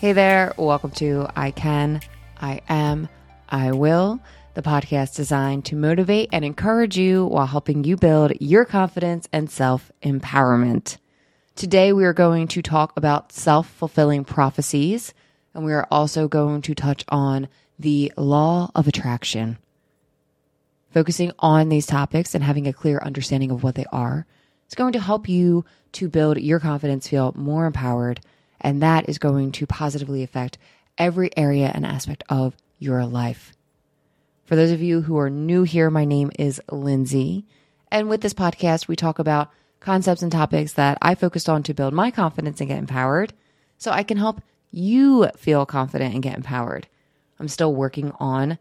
Hey there, welcome to I Can, I Am, I Will, the podcast designed to motivate and encourage you while helping you build your confidence and self empowerment. Today, we are going to talk about self fulfilling prophecies, and we are also going to touch on the law of attraction. Focusing on these topics and having a clear understanding of what they are is going to help you to build your confidence, feel more empowered, and that is going to positively affect every area and aspect of your life. For those of you who are new here, my name is Lindsay. And with this podcast, we talk about concepts and topics that I focused on to build my confidence and get empowered so I can help you feel confident and get empowered. I'm still working on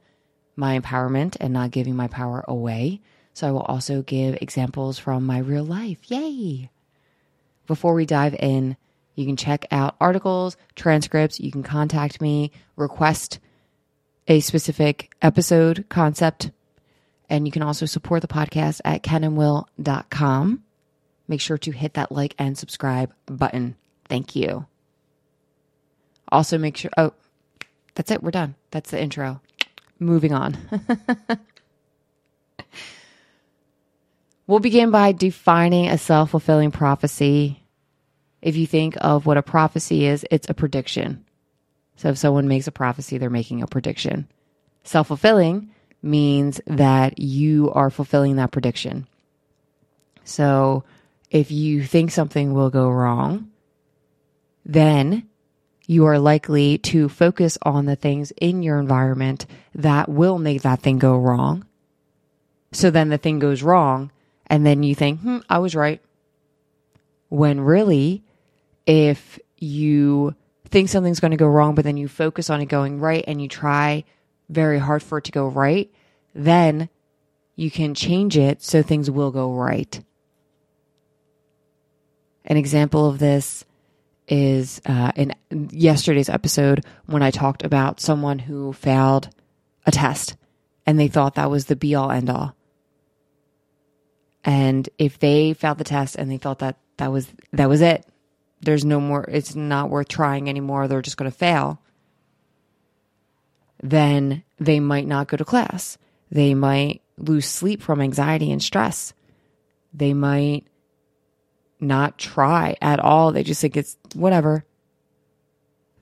my empowerment and not giving my power away. So I will also give examples from my real life. Yay! Before we dive in, you can check out articles, transcripts. You can contact me, request a specific episode concept, and you can also support the podcast at kenandwill.com. Make sure to hit that like and subscribe button. Thank you. Also, make sure, oh, that's it. We're done. That's the intro. Moving on. we'll begin by defining a self fulfilling prophecy if you think of what a prophecy is, it's a prediction. So if someone makes a prophecy, they're making a prediction. Self fulfilling means that you are fulfilling that prediction. So if you think something will go wrong, then you are likely to focus on the things in your environment that will make that thing go wrong. So then the thing goes wrong, and then you think, hmm, I was right. When really, if you think something's going to go wrong, but then you focus on it going right and you try very hard for it to go right, then you can change it so things will go right. An example of this is uh, in yesterday's episode when I talked about someone who failed a test and they thought that was the be all end all. And if they failed the test and they thought that that was that was it, there's no more, it's not worth trying anymore, they're just going to fail, then they might not go to class. They might lose sleep from anxiety and stress. They might not try at all. They just think it's whatever.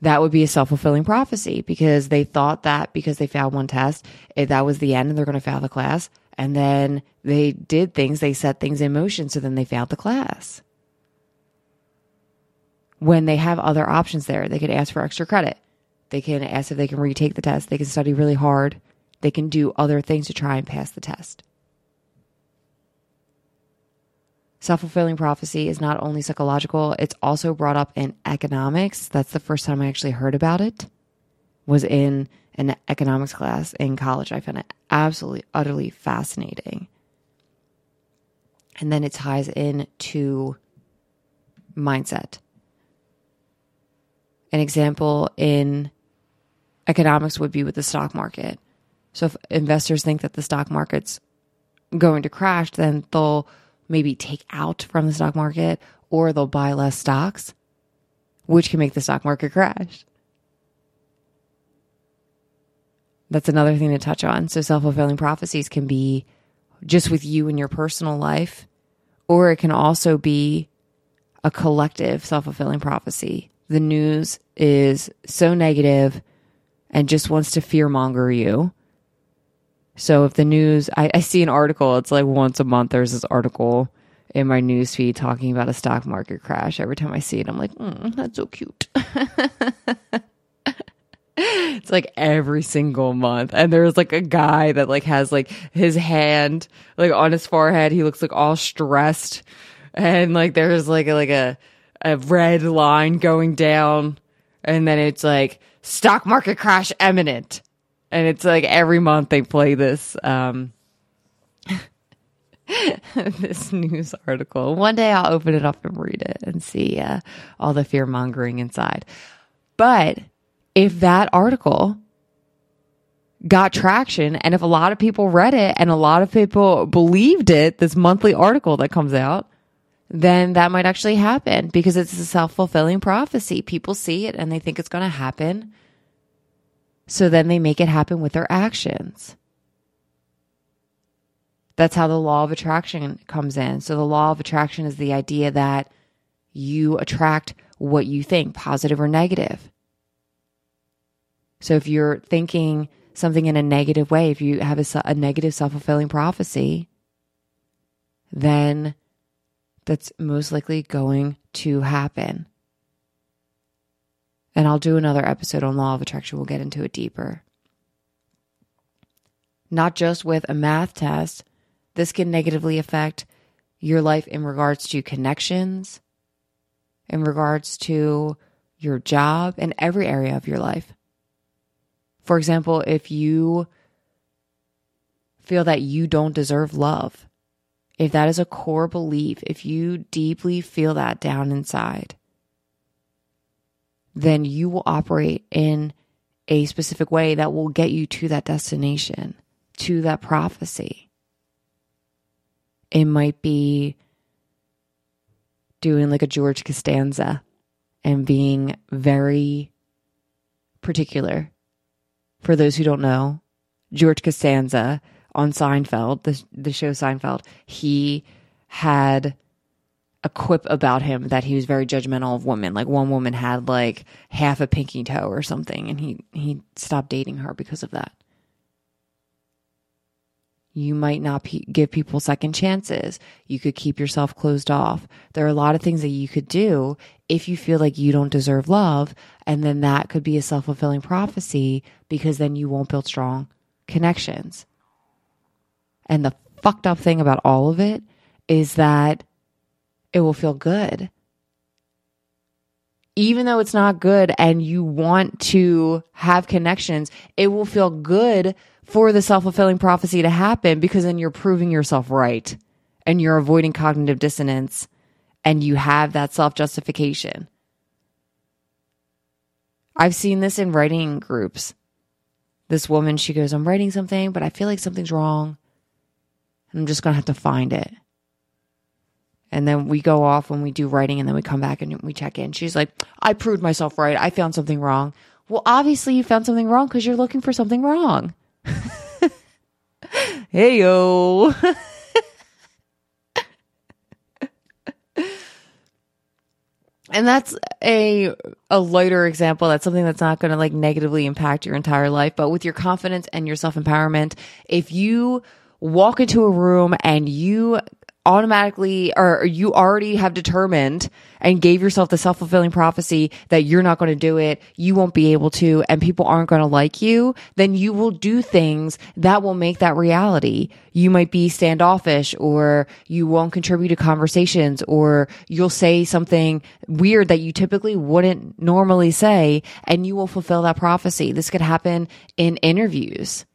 That would be a self fulfilling prophecy because they thought that because they failed one test, eh, that was the end and they're going to fail the class. And then they did things, they set things in motion. So then they failed the class when they have other options there. They can ask for extra credit. They can ask if they can retake the test. They can study really hard. They can do other things to try and pass the test. Self fulfilling prophecy is not only psychological, it's also brought up in economics. That's the first time I actually heard about it. Was in an economics class in college. I found it absolutely, utterly fascinating. And then it ties in to mindset. An example in economics would be with the stock market. So if investors think that the stock market's going to crash, then they'll maybe take out from the stock market or they'll buy less stocks, which can make the stock market crash. That's another thing to touch on. So self fulfilling prophecies can be just with you in your personal life, or it can also be a collective self fulfilling prophecy the news is so negative and just wants to fearmonger you. So if the news, I, I, see an article, it's like once a month, there's this article in my news feed talking about a stock market crash. Every time I see it, I'm like, mm, that's so cute. it's like every single month. And there's like a guy that like has like his hand like on his forehead. He looks like all stressed. And like there's like a, like a, a red line going down and then it's like stock market crash imminent. And it's like every month they play this um this news article. One day i'll open it up and read it and see uh, all the fear mongering inside. But if that article got traction and if a lot of people read it and a lot of people believed it this monthly article that comes out then that might actually happen because it's a self fulfilling prophecy. People see it and they think it's going to happen. So then they make it happen with their actions. That's how the law of attraction comes in. So the law of attraction is the idea that you attract what you think, positive or negative. So if you're thinking something in a negative way, if you have a, a negative self fulfilling prophecy, then that's most likely going to happen. And I'll do another episode on law of attraction. We'll get into it deeper. Not just with a math test, this can negatively affect your life in regards to connections, in regards to your job, and every area of your life. For example, if you feel that you don't deserve love, if that is a core belief, if you deeply feel that down inside, then you will operate in a specific way that will get you to that destination, to that prophecy. It might be doing like a George Costanza and being very particular. For those who don't know, George Costanza on Seinfeld, the, the show Seinfeld, he had a quip about him that he was very judgmental of women. Like one woman had like half a pinky toe or something, and he he stopped dating her because of that. You might not give people second chances. You could keep yourself closed off. There are a lot of things that you could do if you feel like you don't deserve love. And then that could be a self fulfilling prophecy because then you won't build strong connections. And the fucked up thing about all of it is that it will feel good. Even though it's not good and you want to have connections, it will feel good for the self fulfilling prophecy to happen because then you're proving yourself right and you're avoiding cognitive dissonance and you have that self justification. I've seen this in writing groups. This woman, she goes, I'm writing something, but I feel like something's wrong. And I'm just going to have to find it. And then we go off when we do writing and then we come back and we check in. She's like, I proved myself right. I found something wrong. Well, obviously you found something wrong because you're looking for something wrong. hey yo. and that's a a lighter example that's something that's not going to like negatively impact your entire life but with your confidence and your self-empowerment if you walk into a room and you automatically or you already have determined and gave yourself the self-fulfilling prophecy that you're not going to do it, you won't be able to and people aren't going to like you, then you will do things that will make that reality. You might be standoffish or you won't contribute to conversations or you'll say something weird that you typically wouldn't normally say and you will fulfill that prophecy. This could happen in interviews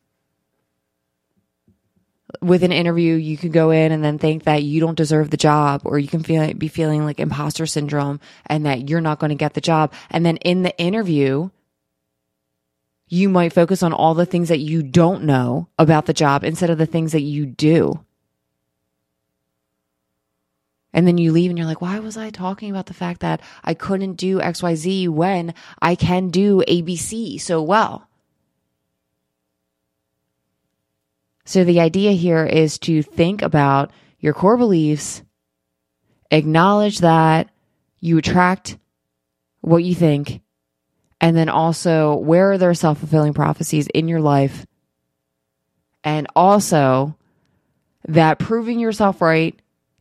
with an interview, you could go in and then think that you don't deserve the job, or you can feel be feeling like imposter syndrome and that you're not going to get the job. And then in the interview, you might focus on all the things that you don't know about the job instead of the things that you do. And then you leave and you're like, why was I talking about the fact that I couldn't do XYZ when I can do ABC so well? So the idea here is to think about your core beliefs, acknowledge that you attract what you think, and then also where are there self fulfilling prophecies in your life? And also that proving yourself right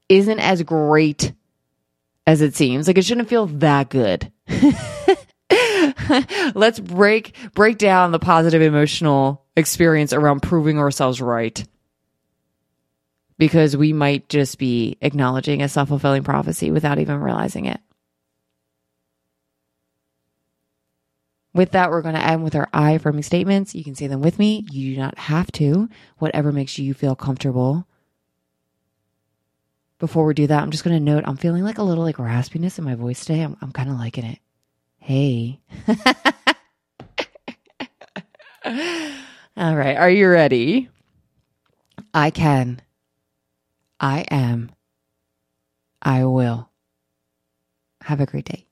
isn't as great as it seems. Like it shouldn't feel that good. Let's break break down the positive emotional experience around proving ourselves right. Because we might just be acknowledging a self fulfilling prophecy without even realizing it. With that, we're going to end with our I affirming statements. You can say them with me. You do not have to, whatever makes you feel comfortable. Before we do that, I'm just going to note I'm feeling like a little like raspiness in my voice today. I'm, I'm kind of liking it. Hey. All right. Are you ready? I can. I am. I will. Have a great day.